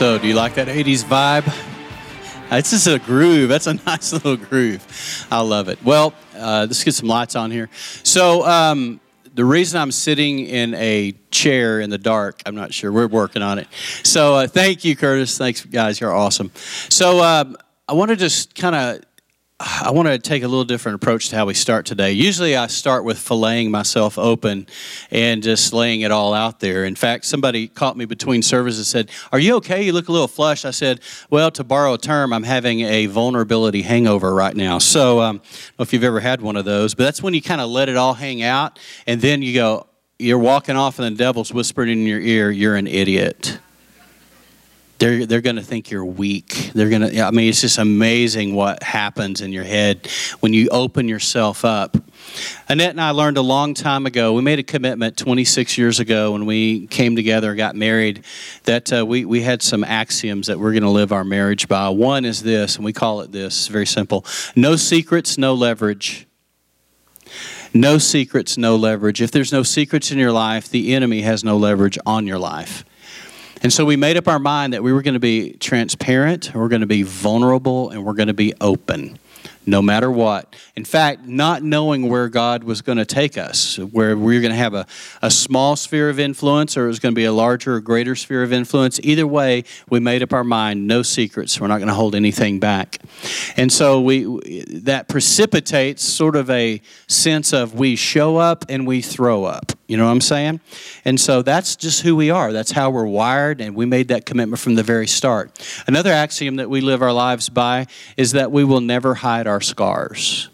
So, do you like that 80s vibe? It's just a groove. That's a nice little groove. I love it. Well, uh, let's get some lights on here. So, um, the reason I'm sitting in a chair in the dark, I'm not sure. We're working on it. So, uh, thank you, Curtis. Thanks, guys. You're awesome. So, um, I want to just kind of I want to take a little different approach to how we start today. Usually, I start with filleting myself open and just laying it all out there. In fact, somebody caught me between services and said, Are you okay? You look a little flushed. I said, Well, to borrow a term, I'm having a vulnerability hangover right now. So, um, if you've ever had one of those, but that's when you kind of let it all hang out and then you go, You're walking off and the devil's whispering in your ear, You're an idiot they're they're going to think you're weak. They're going to I mean it's just amazing what happens in your head when you open yourself up. Annette and I learned a long time ago. We made a commitment 26 years ago when we came together, and got married, that uh, we, we had some axioms that we're going to live our marriage by. One is this, and we call it this, very simple no secrets, no leverage. No secrets, no leverage. If there's no secrets in your life, the enemy has no leverage on your life. And so we made up our mind that we were going to be transparent, we're going to be vulnerable, and we're going to be open no matter what. In fact, not knowing where God was going to take us, where we were going to have a, a small sphere of influence or it was going to be a larger or greater sphere of influence. Either way, we made up our mind, no secrets. We're not going to hold anything back. And so we that precipitates sort of a sense of we show up and we throw up. You know what I'm saying? And so that's just who we are. That's how we're wired, and we made that commitment from the very start. Another axiom that we live our lives by is that we will never hide our scars.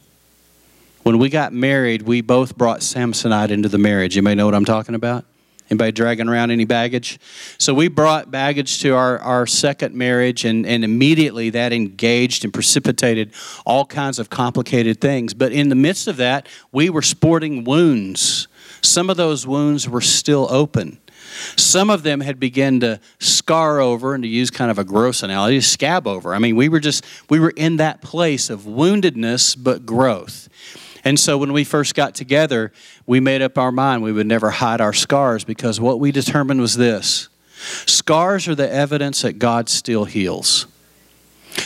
When we got married, we both brought Samsonite into the marriage. You may know what I'm talking about. Anybody dragging around any baggage? So we brought baggage to our, our second marriage, and, and immediately that engaged and precipitated all kinds of complicated things. But in the midst of that, we were sporting wounds some of those wounds were still open. Some of them had begun to scar over, and to use kind of a gross analogy, scab over. I mean, we were just, we were in that place of woundedness but growth. And so when we first got together, we made up our mind we would never hide our scars because what we determined was this scars are the evidence that God still heals.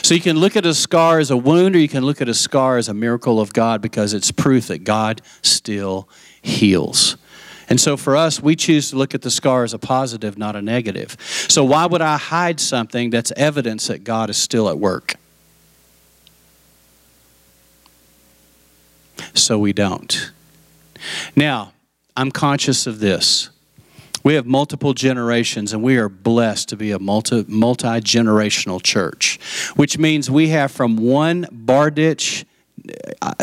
So you can look at a scar as a wound, or you can look at a scar as a miracle of God because it's proof that God still heals. And so for us, we choose to look at the scar as a positive, not a negative. So why would I hide something that's evidence that God is still at work? So we don't. Now, I'm conscious of this. We have multiple generations, and we are blessed to be a multi generational church, which means we have from one bar ditch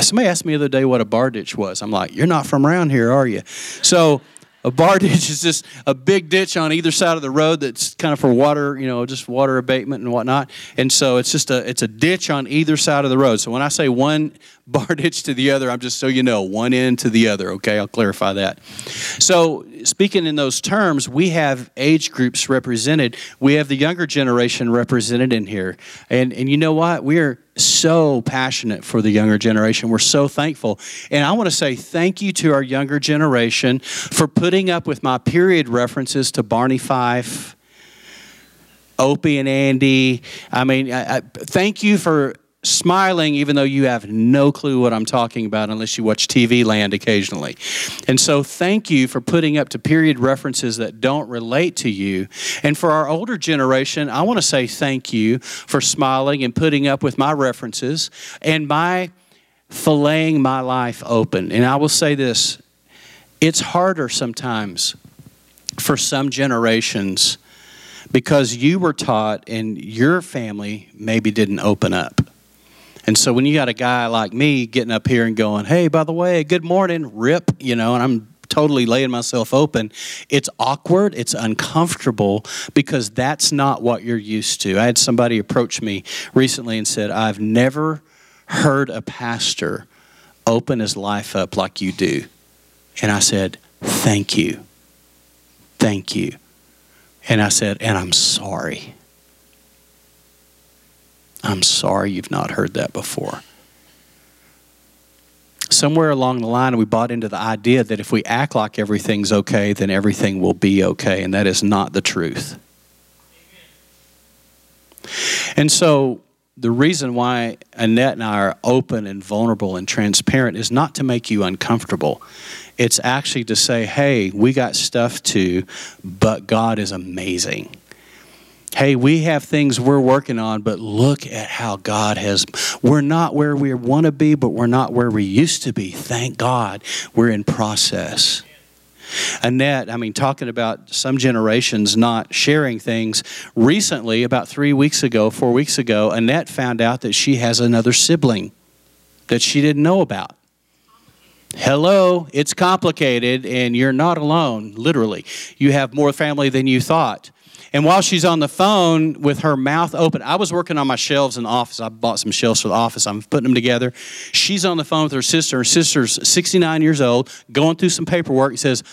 somebody asked me the other day what a bar ditch was. I'm like, you're not from around here, are you? So a bar ditch is just a big ditch on either side of the road that's kind of for water, you know, just water abatement and whatnot. And so it's just a it's a ditch on either side of the road. So when I say one bar ditch to the other, I'm just so you know, one end to the other. Okay, I'll clarify that. So speaking in those terms, we have age groups represented. We have the younger generation represented in here, and and you know what? We are so passionate for the younger generation. We're so thankful. And I want to say thank you to our younger generation for putting up with my period references to Barney Fife, Opie and Andy. I mean, I, I, thank you for smiling even though you have no clue what I'm talking about unless you watch TV Land occasionally. And so thank you for putting up to period references that don't relate to you. And for our older generation, I want to say thank you for smiling and putting up with my references and my filleting my life open. And I will say this, it's harder sometimes for some generations because you were taught and your family maybe didn't open up. And so when you got a guy like me getting up here and going, hey, by the way, good morning, rip, you know, and I'm totally laying myself open, it's awkward, it's uncomfortable because that's not what you're used to. I had somebody approach me recently and said, I've never heard a pastor open his life up like you do. And I said, Thank you. Thank you. And I said, And I'm sorry. I'm sorry you've not heard that before. Somewhere along the line, we bought into the idea that if we act like everything's okay, then everything will be okay, and that is not the truth. And so the reason why Annette and I are open and vulnerable and transparent is not to make you uncomfortable. It's actually to say, hey, we got stuff too, but God is amazing. Hey, we have things we're working on, but look at how God has. We're not where we want to be, but we're not where we used to be. Thank God we're in process. Annette, I mean, talking about some generations not sharing things. Recently, about three weeks ago, four weeks ago, Annette found out that she has another sibling that she didn't know about. Hello, it's complicated, and you're not alone, literally. You have more family than you thought. And while she's on the phone with her mouth open, I was working on my shelves in the office. I bought some shelves for the office. I'm putting them together. She's on the phone with her sister. Her sister's 69 years old, going through some paperwork. He says,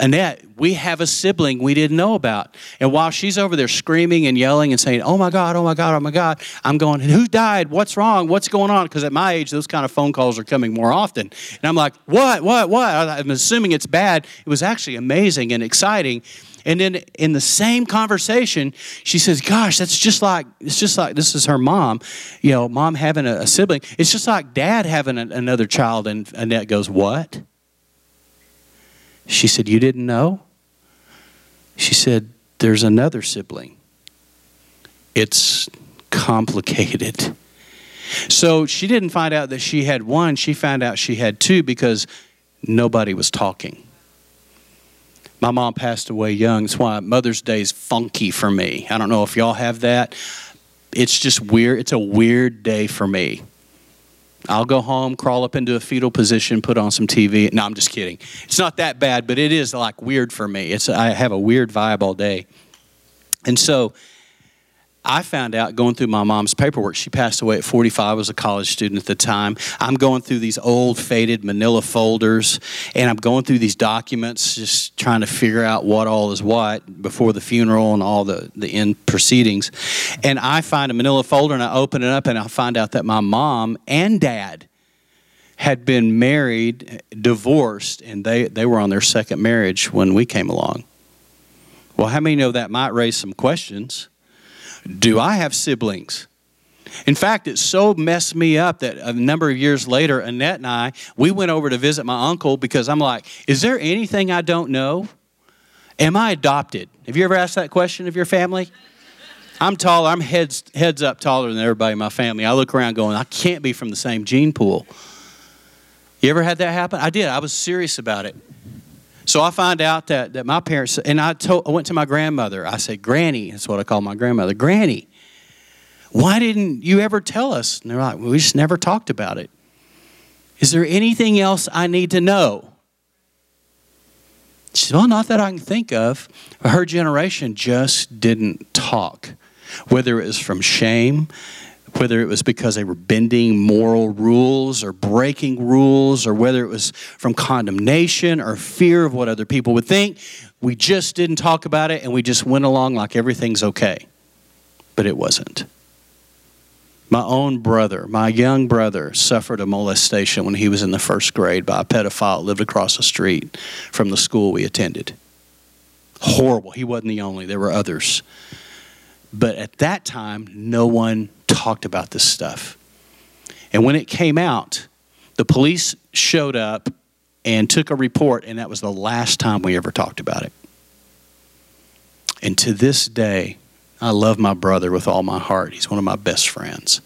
Annette, we have a sibling we didn't know about. And while she's over there screaming and yelling and saying, Oh my God, oh my God, oh my God, I'm going, Who died? What's wrong? What's going on? Because at my age, those kind of phone calls are coming more often. And I'm like, What, what, what? I'm assuming it's bad. It was actually amazing and exciting. And then in the same conversation, she says, Gosh, that's just like, it's just like, this is her mom, you know, mom having a, a sibling. It's just like dad having a, another child. And Annette goes, What? She said, You didn't know? She said, There's another sibling. It's complicated. So she didn't find out that she had one, she found out she had two because nobody was talking. My mom passed away young. That's why Mother's Day is funky for me. I don't know if y'all have that. It's just weird. It's a weird day for me. I'll go home, crawl up into a fetal position, put on some TV. No, I'm just kidding. It's not that bad, but it is like weird for me. It's I have a weird vibe all day. And so I found out going through my mom's paperwork. She passed away at 45. I was a college student at the time. I'm going through these old, faded manila folders, and I'm going through these documents, just trying to figure out what all is what before the funeral and all the, the end proceedings. And I find a manila folder, and I open it up, and I find out that my mom and dad had been married, divorced, and they, they were on their second marriage when we came along. Well, how many know that might raise some questions? Do I have siblings? In fact, it so messed me up that a number of years later, Annette and I, we went over to visit my uncle because I'm like, is there anything I don't know? Am I adopted? Have you ever asked that question of your family? I'm taller, I'm heads, heads up taller than everybody in my family. I look around going, I can't be from the same gene pool. You ever had that happen? I did. I was serious about it. So I find out that, that my parents, and I, told, I went to my grandmother. I said, Granny, that's what I call my grandmother. Granny, why didn't you ever tell us? And they're like, well, we just never talked about it. Is there anything else I need to know? She said, well, not that I can think of. Her generation just didn't talk, whether it was from shame, whether it was because they were bending moral rules or breaking rules, or whether it was from condemnation or fear of what other people would think. We just didn't talk about it and we just went along like everything's okay. But it wasn't. My own brother, my young brother, suffered a molestation when he was in the first grade by a pedophile lived across the street from the school we attended. Horrible. He wasn't the only, there were others. But at that time, no one talked about this stuff. And when it came out, the police showed up and took a report, and that was the last time we ever talked about it. And to this day, I love my brother with all my heart. He's one of my best friends.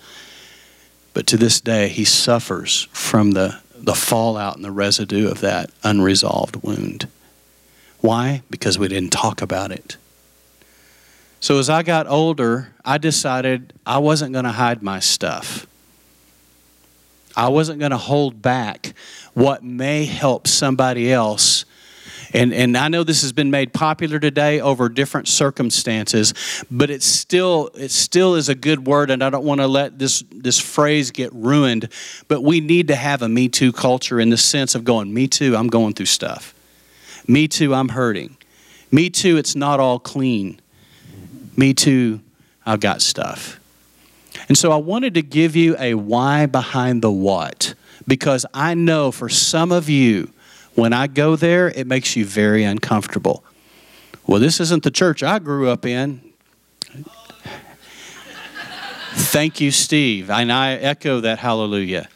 But to this day, he suffers from the, the fallout and the residue of that unresolved wound. Why? Because we didn't talk about it. So as I got older, I decided I wasn't going to hide my stuff. I wasn't going to hold back what may help somebody else. And, and I know this has been made popular today over different circumstances, but it's still it still is a good word, and I don't want to let this this phrase get ruined. But we need to have a Me Too culture in the sense of going, Me Too, I'm going through stuff. Me Too, I'm hurting. Me Too, it's not all clean. Me too, I've got stuff. And so I wanted to give you a why behind the what because I know for some of you, when I go there, it makes you very uncomfortable. Well, this isn't the church I grew up in. Thank you, Steve. And I echo that hallelujah.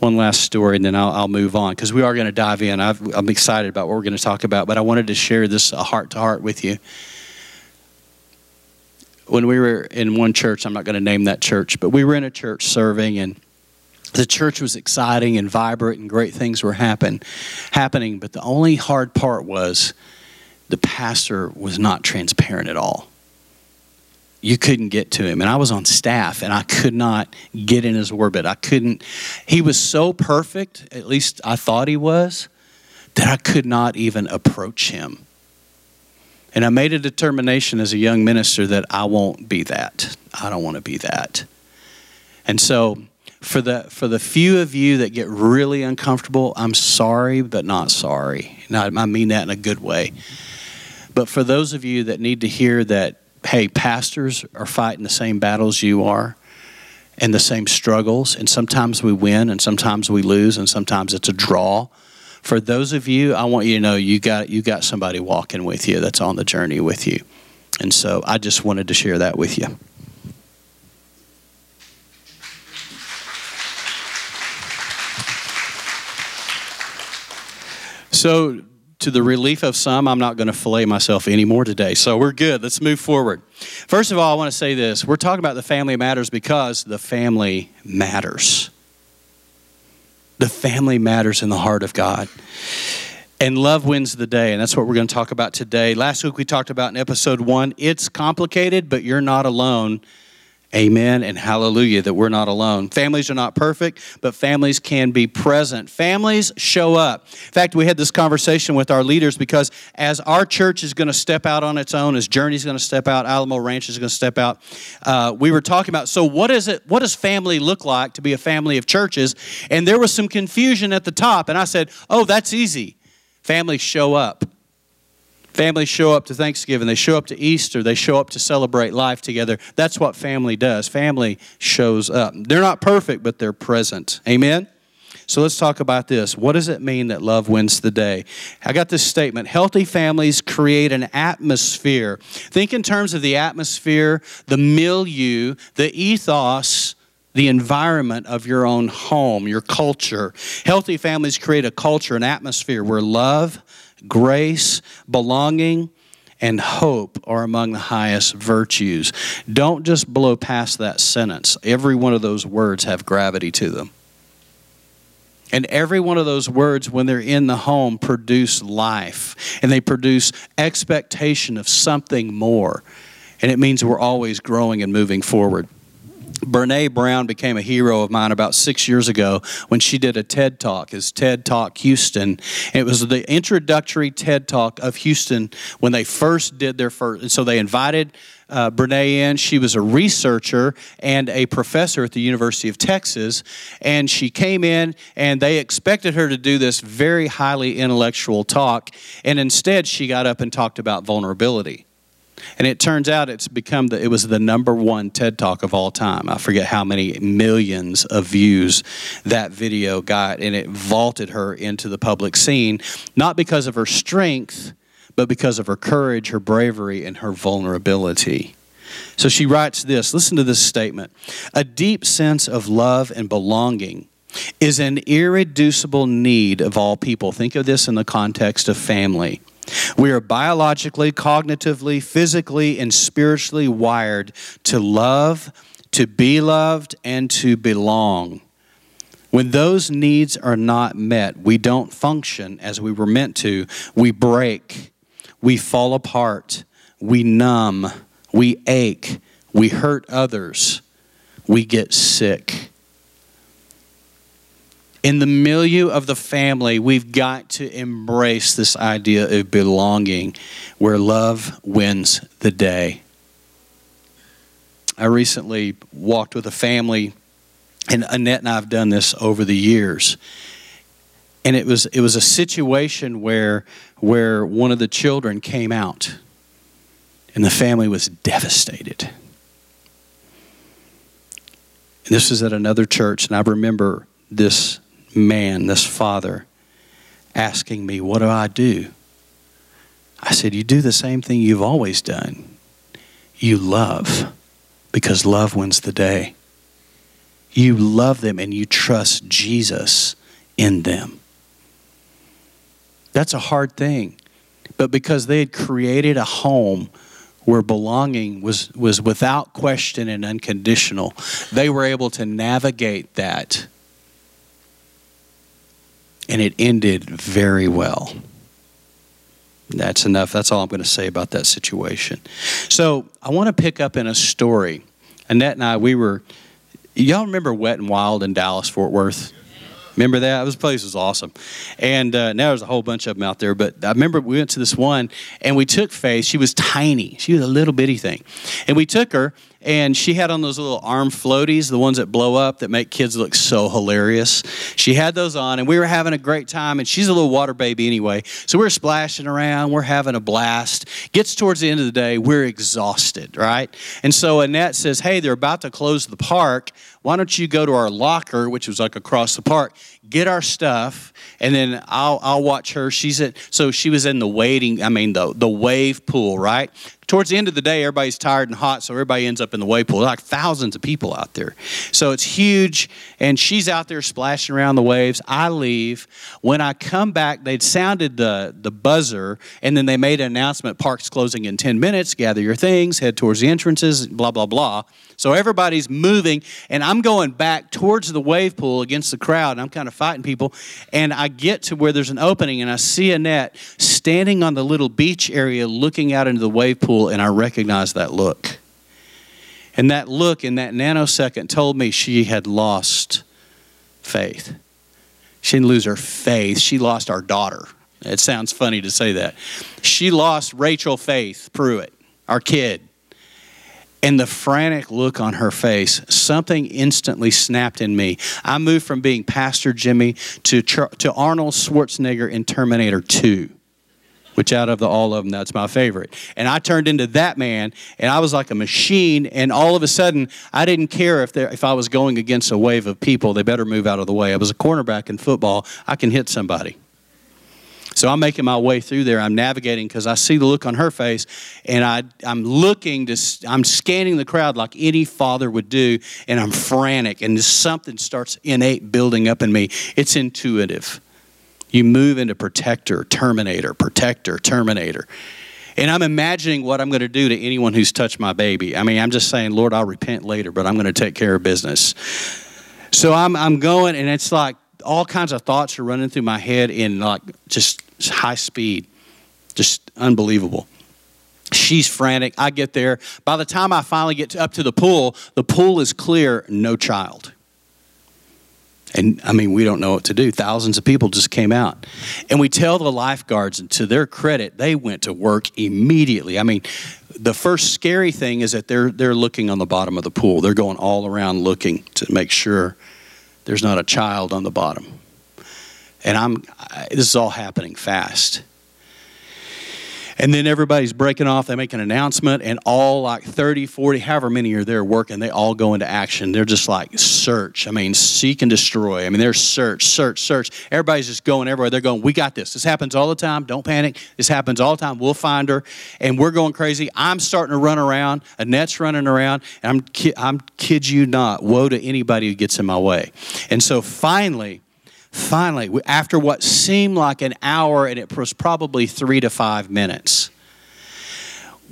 One last story, and then I'll, I'll move on because we are going to dive in. i am excited about what we're going to talk about, but I wanted to share this heart to heart with you. When we were in one church, I'm not going to name that church, but we were in a church serving, and the church was exciting and vibrant, and great things were happen, happening. But the only hard part was the pastor was not transparent at all you couldn't get to him. And I was on staff and I could not get in his orbit. I couldn't, he was so perfect, at least I thought he was, that I could not even approach him. And I made a determination as a young minister that I won't be that. I don't want to be that. And so, for the for the few of you that get really uncomfortable, I'm sorry, but not sorry. And I, I mean that in a good way. But for those of you that need to hear that hey, pastors are fighting the same battles you are and the same struggles. And sometimes we win and sometimes we lose and sometimes it's a draw. For those of you, I want you to know you got you got somebody walking with you that's on the journey with you. And so I just wanted to share that with you. So to the relief of some, I'm not going to fillet myself anymore today. So we're good. Let's move forward. First of all, I want to say this. We're talking about the family matters because the family matters. The family matters in the heart of God. And love wins the day, and that's what we're going to talk about today. Last week we talked about in episode one it's complicated, but you're not alone. Amen and hallelujah that we're not alone. Families are not perfect, but families can be present. Families show up. In fact, we had this conversation with our leaders because as our church is going to step out on its own, as Journey is going to step out, Alamo Ranch is going to step out, uh, we were talking about so what is it? What does family look like to be a family of churches? And there was some confusion at the top, and I said, "Oh, that's easy. Families show up." Families show up to Thanksgiving, they show up to Easter, they show up to celebrate life together. That's what family does. Family shows up. They're not perfect, but they're present. Amen? So let's talk about this. What does it mean that love wins the day? I got this statement Healthy families create an atmosphere. Think in terms of the atmosphere, the milieu, the ethos the environment of your own home, your culture. Healthy families create a culture, an atmosphere where love, grace, belonging, and hope are among the highest virtues. Don't just blow past that sentence. Every one of those words have gravity to them. And every one of those words, when they're in the home, produce life and they produce expectation of something more. And it means we're always growing and moving forward. Brene Brown became a hero of mine about six years ago when she did a TED Talk, his TED Talk Houston. It was the introductory TED Talk of Houston when they first did their first. So they invited uh, Brene in. She was a researcher and a professor at the University of Texas. And she came in, and they expected her to do this very highly intellectual talk. And instead, she got up and talked about vulnerability. And it turns out it's become the, it was the number one TED Talk of all time. I forget how many millions of views that video got, and it vaulted her into the public scene, not because of her strength, but because of her courage, her bravery, and her vulnerability. So she writes this listen to this statement A deep sense of love and belonging is an irreducible need of all people. Think of this in the context of family. We are biologically, cognitively, physically, and spiritually wired to love, to be loved, and to belong. When those needs are not met, we don't function as we were meant to. We break, we fall apart, we numb, we ache, we hurt others, we get sick in the milieu of the family, we've got to embrace this idea of belonging where love wins the day. I recently walked with a family, and Annette and I have done this over the years. And it was, it was a situation where, where one of the children came out, and the family was devastated. And this was at another church, and I remember this man, this father, asking me, What do I do? I said, You do the same thing you've always done. You love because love wins the day. You love them and you trust Jesus in them. That's a hard thing. But because they had created a home where belonging was, was without question and unconditional, they were able to navigate that. And it ended very well. That's enough. That's all I'm going to say about that situation. So I want to pick up in a story. Annette and I, we were, y'all remember Wet and Wild in Dallas, Fort Worth? Remember that? This place was awesome. And uh, now there's a whole bunch of them out there. But I remember we went to this one and we took Faith. She was tiny, she was a little bitty thing. And we took her and she had on those little arm floaties, the ones that blow up that make kids look so hilarious. She had those on, and we were having a great time. And she's a little water baby anyway, so we're splashing around, we're having a blast. Gets towards the end of the day, we're exhausted, right? And so Annette says, "Hey, they're about to close the park. Why don't you go to our locker, which was like across the park, get our stuff, and then I'll I'll watch her. She's at so she was in the waiting. I mean the the wave pool, right? Towards the end of the day, everybody's tired and hot, so everybody ends up in the wave pool. Like thousands of people out there, so it's huge. And she's out there splashing around the waves. I leave. When I come back, they'd sounded the the buzzer, and then they made an announcement: park's closing in ten minutes. Gather your things, head towards the entrances. Blah blah blah. So everybody's moving, and I'm going back towards the wave pool against the crowd, and I'm kind of fighting people. And I get to where there's an opening, and I see Annette standing on the little beach area looking out into the wave pool, and I recognize that look. And that look in that nanosecond told me she had lost faith. She didn't lose her faith, she lost our daughter. It sounds funny to say that. She lost Rachel Faith Pruitt, our kid. And the frantic look on her face, something instantly snapped in me. I moved from being Pastor Jimmy to, to Arnold Schwarzenegger in Terminator 2, which out of the, all of them, that's my favorite. And I turned into that man, and I was like a machine. And all of a sudden, I didn't care if, if I was going against a wave of people. They better move out of the way. I was a cornerback in football. I can hit somebody. So I'm making my way through there. I'm navigating because I see the look on her face, and I, I'm looking to, I'm scanning the crowd like any father would do, and I'm frantic, and something starts innate building up in me. It's intuitive. You move into protector, terminator, protector, terminator. And I'm imagining what I'm going to do to anyone who's touched my baby. I mean, I'm just saying, Lord, I'll repent later, but I'm going to take care of business. So I'm, I'm going, and it's like all kinds of thoughts are running through my head in like just high speed, just unbelievable. She's frantic. I get there. By the time I finally get up to the pool, the pool is clear, no child. And I mean, we don't know what to do. Thousands of people just came out. And we tell the lifeguards, and to their credit, they went to work immediately. I mean, the first scary thing is that they're, they're looking on the bottom of the pool. They're going all around looking to make sure there's not a child on the bottom. And I'm, this is all happening fast. And then everybody's breaking off. They make an announcement, and all like 30, 40, however many are there working, they all go into action. They're just like search. I mean, seek and destroy. I mean, they're search, search, search. Everybody's just going everywhere. They're going, we got this. This happens all the time. Don't panic. This happens all the time. We'll find her. And we're going crazy. I'm starting to run around. Annette's running around. And I'm, ki- I'm kid you not, woe to anybody who gets in my way. And so finally, Finally, after what seemed like an hour, and it was probably three to five minutes,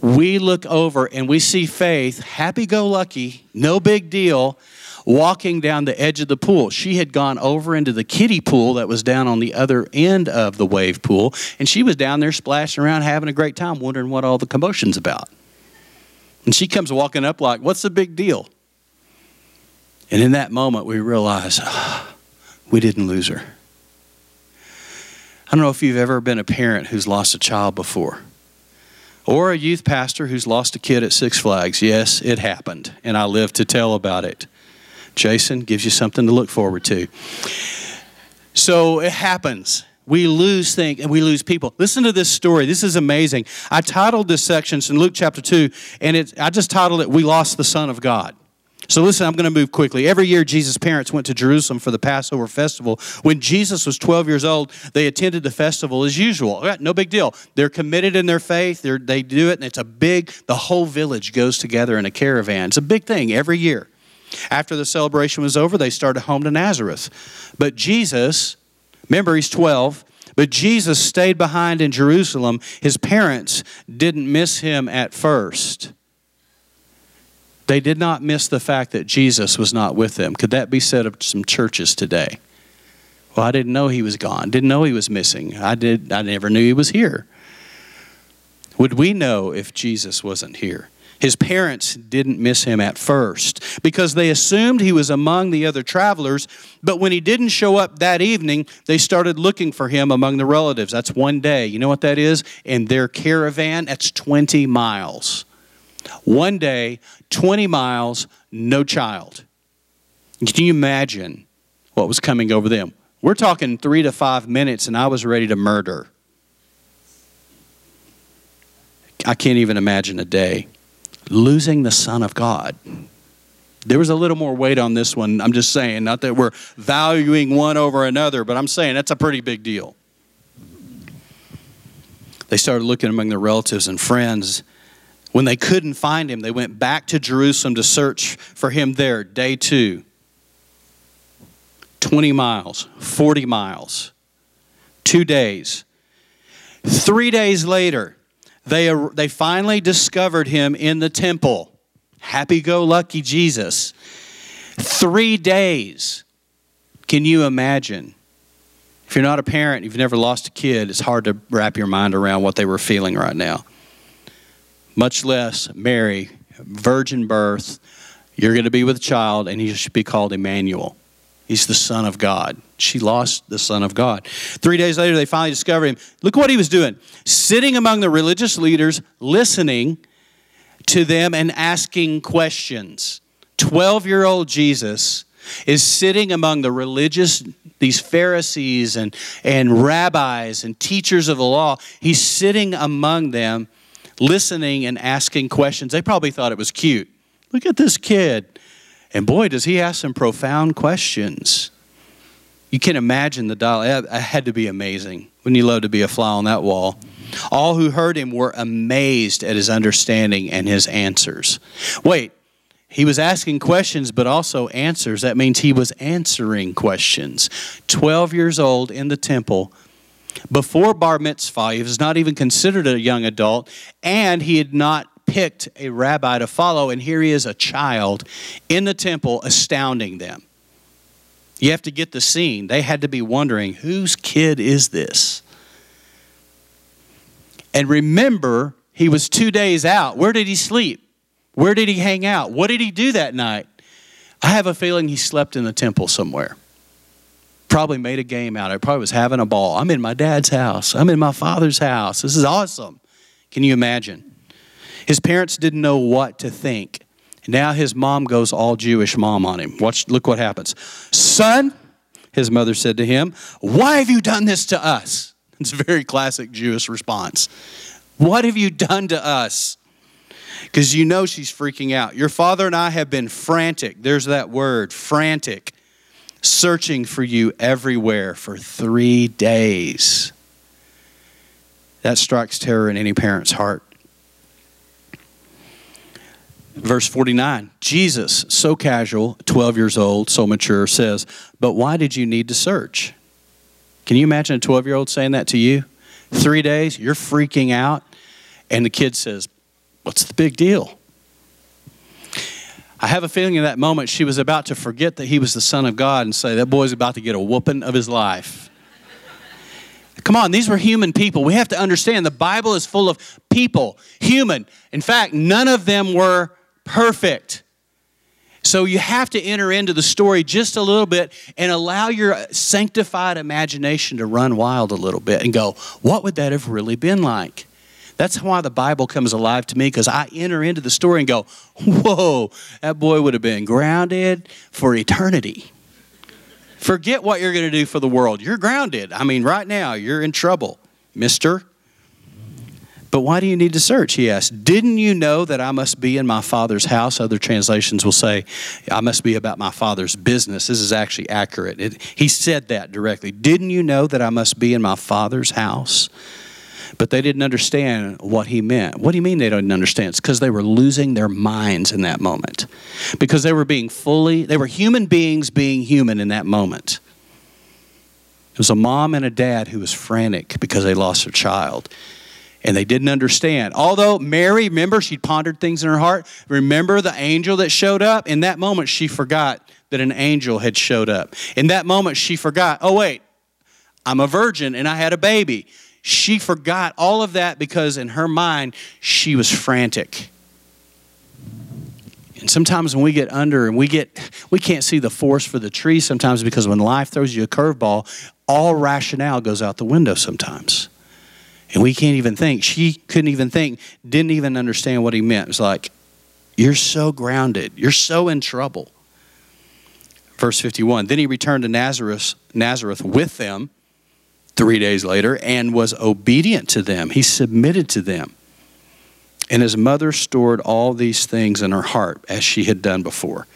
we look over and we see Faith, happy go lucky, no big deal, walking down the edge of the pool. She had gone over into the kiddie pool that was down on the other end of the wave pool, and she was down there splashing around, having a great time, wondering what all the commotion's about. And she comes walking up like, What's the big deal? And in that moment, we realize, oh, we didn't lose her. I don't know if you've ever been a parent who's lost a child before or a youth pastor who's lost a kid at Six Flags. Yes, it happened, and I live to tell about it. Jason gives you something to look forward to. So it happens. We lose things and we lose people. Listen to this story. This is amazing. I titled this section in Luke chapter 2, and it, I just titled it, We Lost the Son of God. So, listen, I'm going to move quickly. Every year, Jesus' parents went to Jerusalem for the Passover festival. When Jesus was 12 years old, they attended the festival as usual. No big deal. They're committed in their faith, They're, they do it, and it's a big, the whole village goes together in a caravan. It's a big thing every year. After the celebration was over, they started home to Nazareth. But Jesus, remember, he's 12. But Jesus stayed behind in Jerusalem. His parents didn't miss him at first. They did not miss the fact that Jesus was not with them. Could that be said of some churches today? Well, I didn't know he was gone. Didn't know he was missing. I did I never knew he was here. Would we know if Jesus wasn't here? His parents didn't miss him at first because they assumed he was among the other travelers, but when he didn't show up that evening, they started looking for him among the relatives. That's one day. You know what that is? In their caravan, that's 20 miles. One day, 20 miles, no child. Can you imagine what was coming over them? We're talking three to five minutes, and I was ready to murder. I can't even imagine a day. Losing the Son of God. There was a little more weight on this one. I'm just saying, not that we're valuing one over another, but I'm saying that's a pretty big deal. They started looking among their relatives and friends when they couldn't find him, they went back to Jerusalem to search for him there, day two. 20 miles, 40 miles, two days. Three days later, they, they finally discovered him in the temple. Happy go lucky Jesus. Three days. Can you imagine? If you're not a parent, you've never lost a kid, it's hard to wrap your mind around what they were feeling right now much less Mary, virgin birth. You're going to be with a child, and he should be called Emmanuel. He's the Son of God. She lost the Son of God. Three days later, they finally discovered him. Look what he was doing sitting among the religious leaders, listening to them and asking questions. 12 year old Jesus is sitting among the religious, these Pharisees and, and rabbis and teachers of the law. He's sitting among them listening and asking questions. They probably thought it was cute. Look at this kid. And boy, does he ask some profound questions. You can imagine the dialogue. It had to be amazing. Wouldn't you love to be a fly on that wall? All who heard him were amazed at his understanding and his answers. Wait, he was asking questions, but also answers. That means he was answering questions. 12 years old in the temple, before bar mitzvah. He was not even considered a young adult, and he had not picked a rabbi to follow. And here he is, a child in the temple, astounding them. You have to get the scene. They had to be wondering, whose kid is this? And remember, he was two days out. Where did he sleep? Where did he hang out? What did he do that night? I have a feeling he slept in the temple somewhere probably made a game out of it. Probably was having a ball. I'm in my dad's house. I'm in my father's house. This is awesome. Can you imagine? His parents didn't know what to think. Now his mom goes all Jewish mom on him. Watch, look what happens. Son, his mother said to him, Why have you done this to us? It's a very classic Jewish response. What have you done to us? Because you know she's freaking out. Your father and I have been frantic. There's that word, frantic searching for you everywhere for three days. That strikes terror in any parent's heart. Verse 49 Jesus, so casual, 12 years old, so mature, says, But why did you need to search? Can you imagine a 12 year old saying that to you? Three days, you're freaking out, and the kid says, What's the big deal? I have a feeling in that moment she was about to forget that he was the Son of God and say, That boy's about to get a whooping of his life. Come on, these were human people. We have to understand the Bible is full of people, human. In fact, none of them were perfect. So you have to enter into the story just a little bit and allow your sanctified imagination to run wild a little bit and go, what would that have really been like? That's why the Bible comes alive to me because I enter into the story and go, whoa, that boy would have been grounded for eternity. Forget what you're going to do for the world. You're grounded. I mean, right now, you're in trouble, mister. But why do you need to search? He asked. Didn't you know that I must be in my Father's house? Other translations will say, I must be about my Father's business. This is actually accurate. It, he said that directly. Didn't you know that I must be in my Father's house? But they didn't understand what he meant. What do you mean they didn't understand? It's because they were losing their minds in that moment. Because they were being fully, they were human beings being human in that moment. It was a mom and a dad who was frantic because they lost their child. And they didn't understand. Although Mary, remember, she pondered things in her heart. Remember the angel that showed up? In that moment, she forgot that an angel had showed up. In that moment, she forgot, oh, wait, I'm a virgin and I had a baby. She forgot all of that because in her mind, she was frantic. And sometimes when we get under and we get we can't see the forest for the tree sometimes because when life throws you a curveball, all rationale goes out the window sometimes. And we can't even think. She couldn't even think, didn't even understand what he meant. It's like, you're so grounded. You're so in trouble. Verse 51 Then he returned to Nazareth, Nazareth with them three days later and was obedient to them. He submitted to them. And his mother stored all these things in her heart as she had done before.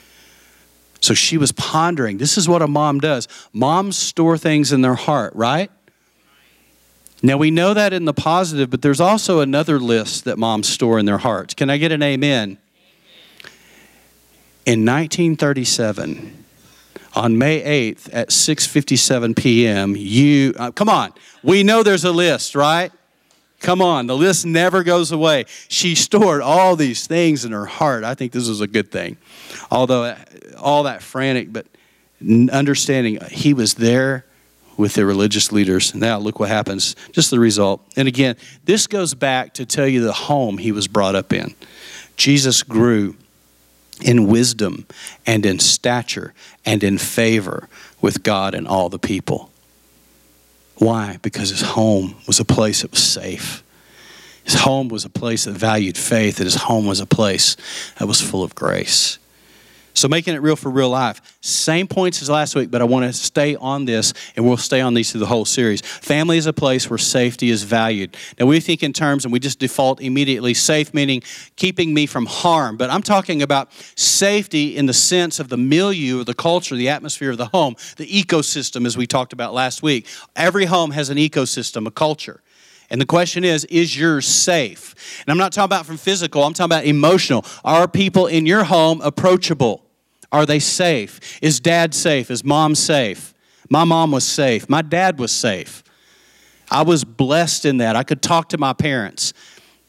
So she was pondering. This is what a mom does. Moms store things in their heart, right? Now we know that in the positive, but there's also another list that moms store in their hearts. Can I get an amen? In 1937, on May 8th at 6:57 p.m., you uh, come on. We know there's a list, right? Come on, the list never goes away. She stored all these things in her heart. I think this is a good thing. Although uh, all that frantic, but understanding he was there with the religious leaders. Now, look what happens. Just the result. And again, this goes back to tell you the home he was brought up in. Jesus grew in wisdom and in stature and in favor with God and all the people. Why? Because his home was a place that was safe. His home was a place that valued faith, and his home was a place that was full of grace. So, making it real for real life. Same points as last week, but I want to stay on this, and we'll stay on these through the whole series. Family is a place where safety is valued. Now, we think in terms, and we just default immediately safe, meaning keeping me from harm, but I'm talking about safety in the sense of the milieu, the culture, the atmosphere of the home, the ecosystem, as we talked about last week. Every home has an ecosystem, a culture. And the question is, is yours safe? And I'm not talking about from physical, I'm talking about emotional. Are people in your home approachable? Are they safe? Is dad safe? Is mom safe? My mom was safe. My dad was safe. I was blessed in that. I could talk to my parents.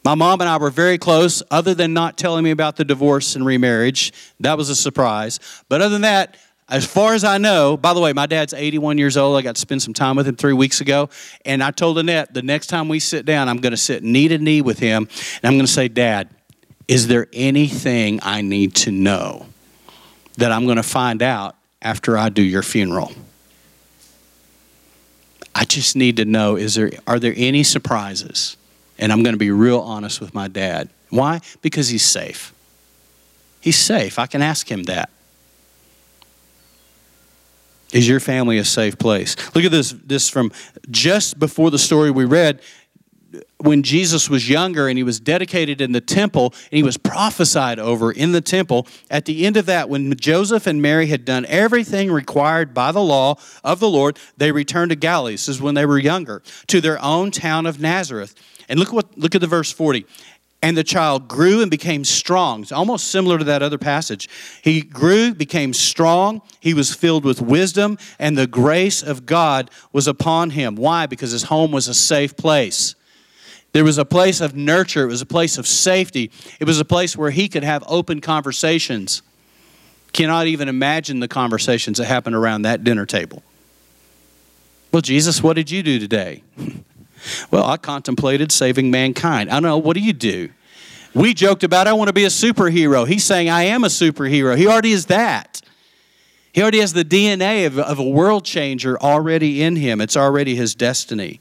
My mom and I were very close, other than not telling me about the divorce and remarriage. That was a surprise. But other than that, as far as I know, by the way, my dad's 81 years old. I got to spend some time with him three weeks ago. And I told Annette the next time we sit down, I'm going to sit knee to knee with him. And I'm going to say, Dad, is there anything I need to know that I'm going to find out after I do your funeral? I just need to know is there, are there any surprises? And I'm going to be real honest with my dad. Why? Because he's safe. He's safe. I can ask him that. Is your family a safe place? Look at this, this from just before the story we read. When Jesus was younger and he was dedicated in the temple and he was prophesied over in the temple, at the end of that, when Joseph and Mary had done everything required by the law of the Lord, they returned to Galilee. This is when they were younger, to their own town of Nazareth. And look what look at the verse 40. And the child grew and became strong. It's almost similar to that other passage. He grew, became strong. He was filled with wisdom, and the grace of God was upon him. Why? Because his home was a safe place. There was a place of nurture, it was a place of safety, it was a place where he could have open conversations. Cannot even imagine the conversations that happened around that dinner table. Well, Jesus, what did you do today? Well, I contemplated saving mankind. I don't know, what do you do? We joked about, I want to be a superhero. He's saying, I am a superhero. He already is that. He already has the DNA of, of a world changer already in him, it's already his destiny.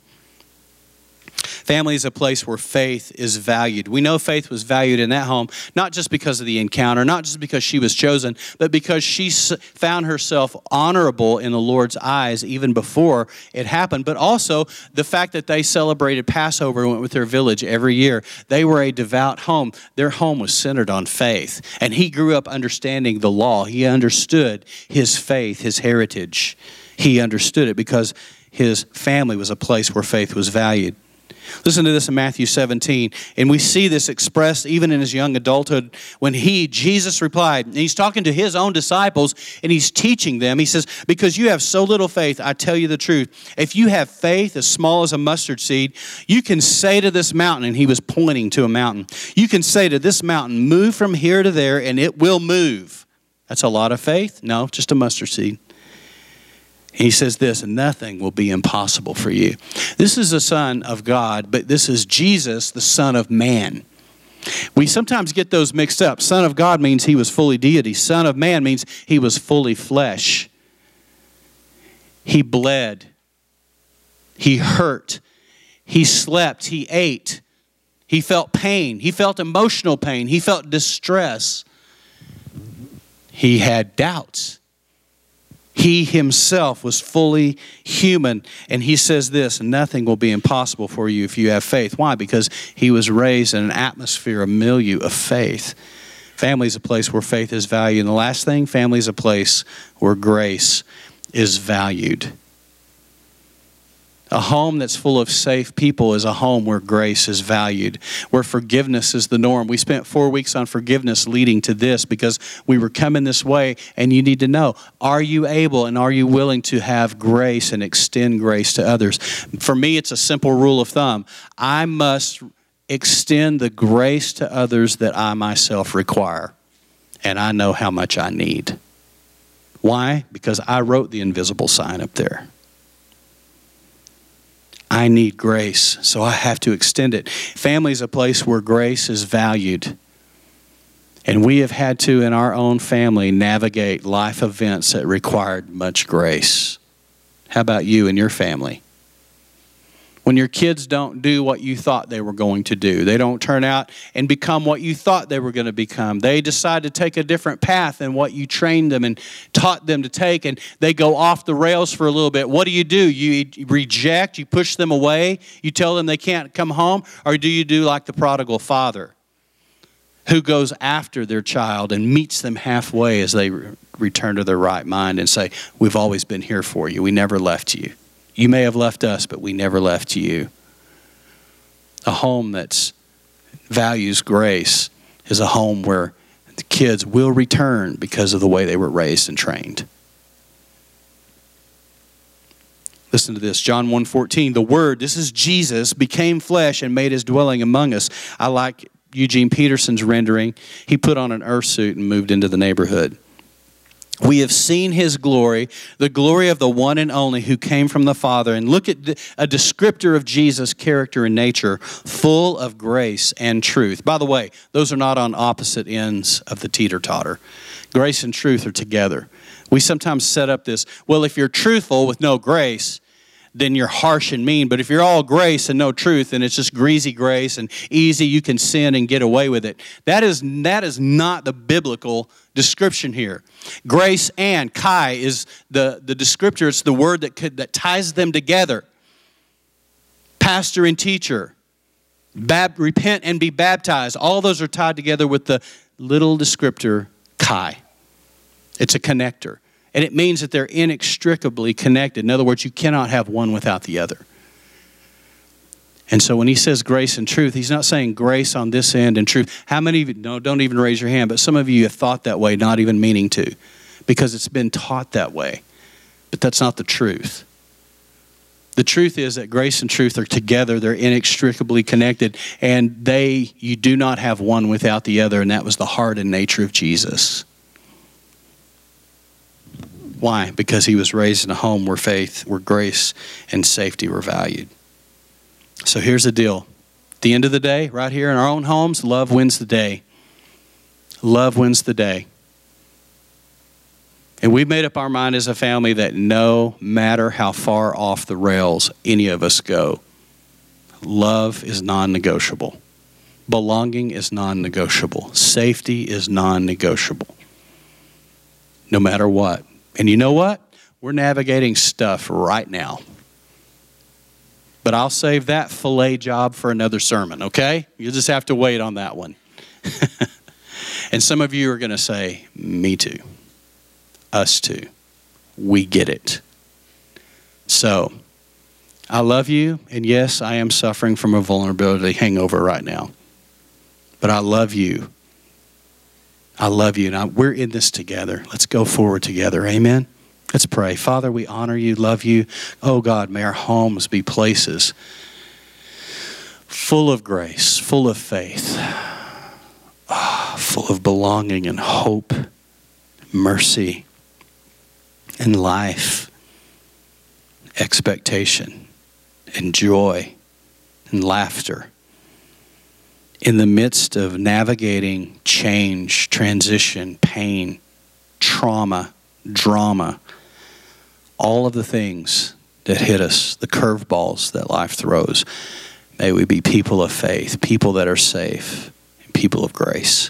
Family is a place where faith is valued. We know faith was valued in that home, not just because of the encounter, not just because she was chosen, but because she found herself honorable in the Lord's eyes even before it happened, but also the fact that they celebrated Passover and went with their village every year. They were a devout home. Their home was centered on faith. And he grew up understanding the law. He understood his faith, his heritage. He understood it because his family was a place where faith was valued. Listen to this in Matthew 17. And we see this expressed even in his young adulthood when he, Jesus, replied, and he's talking to his own disciples and he's teaching them. He says, Because you have so little faith, I tell you the truth. If you have faith as small as a mustard seed, you can say to this mountain, and he was pointing to a mountain, you can say to this mountain, Move from here to there, and it will move. That's a lot of faith? No, just a mustard seed. He says this, nothing will be impossible for you. This is the Son of God, but this is Jesus, the Son of Man. We sometimes get those mixed up. Son of God means he was fully deity, Son of Man means he was fully flesh. He bled, he hurt, he slept, he ate, he felt pain, he felt emotional pain, he felt distress, he had doubts. He himself was fully human. And he says this nothing will be impossible for you if you have faith. Why? Because he was raised in an atmosphere, a milieu of faith. Family is a place where faith is valued. And the last thing, family is a place where grace is valued. A home that's full of safe people is a home where grace is valued, where forgiveness is the norm. We spent four weeks on forgiveness leading to this because we were coming this way, and you need to know are you able and are you willing to have grace and extend grace to others? For me, it's a simple rule of thumb I must extend the grace to others that I myself require, and I know how much I need. Why? Because I wrote the invisible sign up there. I need grace, so I have to extend it. Family is a place where grace is valued. And we have had to, in our own family, navigate life events that required much grace. How about you and your family? When your kids don't do what you thought they were going to do. They don't turn out and become what you thought they were going to become. They decide to take a different path than what you trained them and taught them to take, and they go off the rails for a little bit. What do you do? You reject, you push them away, you tell them they can't come home, or do you do like the prodigal father? Who goes after their child and meets them halfway as they return to their right mind and say, We've always been here for you. We never left you. You may have left us, but we never left you. A home that values grace is a home where the kids will return because of the way they were raised and trained. Listen to this, John 1:14. The word, this is Jesus, became flesh and made his dwelling among us. I like Eugene Peterson's rendering. He put on an earth suit and moved into the neighborhood. We have seen his glory, the glory of the one and only who came from the Father. And look at a descriptor of Jesus' character and nature, full of grace and truth. By the way, those are not on opposite ends of the teeter totter. Grace and truth are together. We sometimes set up this well, if you're truthful with no grace, then you're harsh and mean. But if you're all grace and no truth, and it's just greasy grace and easy, you can sin and get away with it. That is, that is not the biblical description here. Grace and kai is the, the descriptor, it's the word that, could, that ties them together. Pastor and teacher, bab, repent and be baptized. All those are tied together with the little descriptor kai. It's a connector. And it means that they're inextricably connected. In other words, you cannot have one without the other. And so when he says grace and truth, he's not saying grace on this end and truth. How many of you, no, don't even raise your hand, but some of you have thought that way, not even meaning to, because it's been taught that way. But that's not the truth. The truth is that grace and truth are together, they're inextricably connected, and they, you do not have one without the other, and that was the heart and nature of Jesus. Why? Because he was raised in a home where faith, where grace and safety were valued. So here's the deal. At the end of the day, right here in our own homes, love wins the day. Love wins the day. And we've made up our mind as a family that no matter how far off the rails any of us go, love is non negotiable, belonging is non negotiable, safety is non negotiable, no matter what. And you know what? We're navigating stuff right now. But I'll save that fillet job for another sermon, okay? You'll just have to wait on that one. and some of you are going to say, Me too. Us too. We get it. So, I love you, and yes, I am suffering from a vulnerability hangover right now. But I love you. I love you, and I, we're in this together. Let's go forward together. Amen. Let's pray. Father, we honor you, love you. Oh God, may our homes be places full of grace, full of faith, oh, full of belonging and hope, mercy, and life, expectation, and joy, and laughter. In the midst of navigating change, transition, pain, trauma, drama, all of the things that hit us, the curveballs that life throws. May we be people of faith, people that are safe, and people of grace.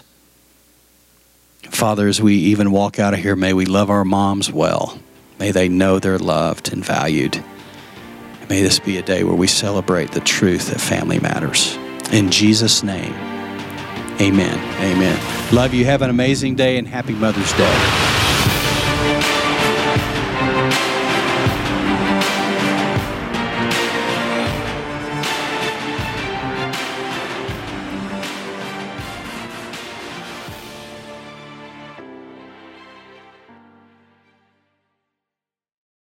Father, as we even walk out of here, may we love our moms well. May they know they're loved and valued. May this be a day where we celebrate the truth that family matters. In Jesus' name, amen. Amen. Love you. Have an amazing day and happy Mother's Day.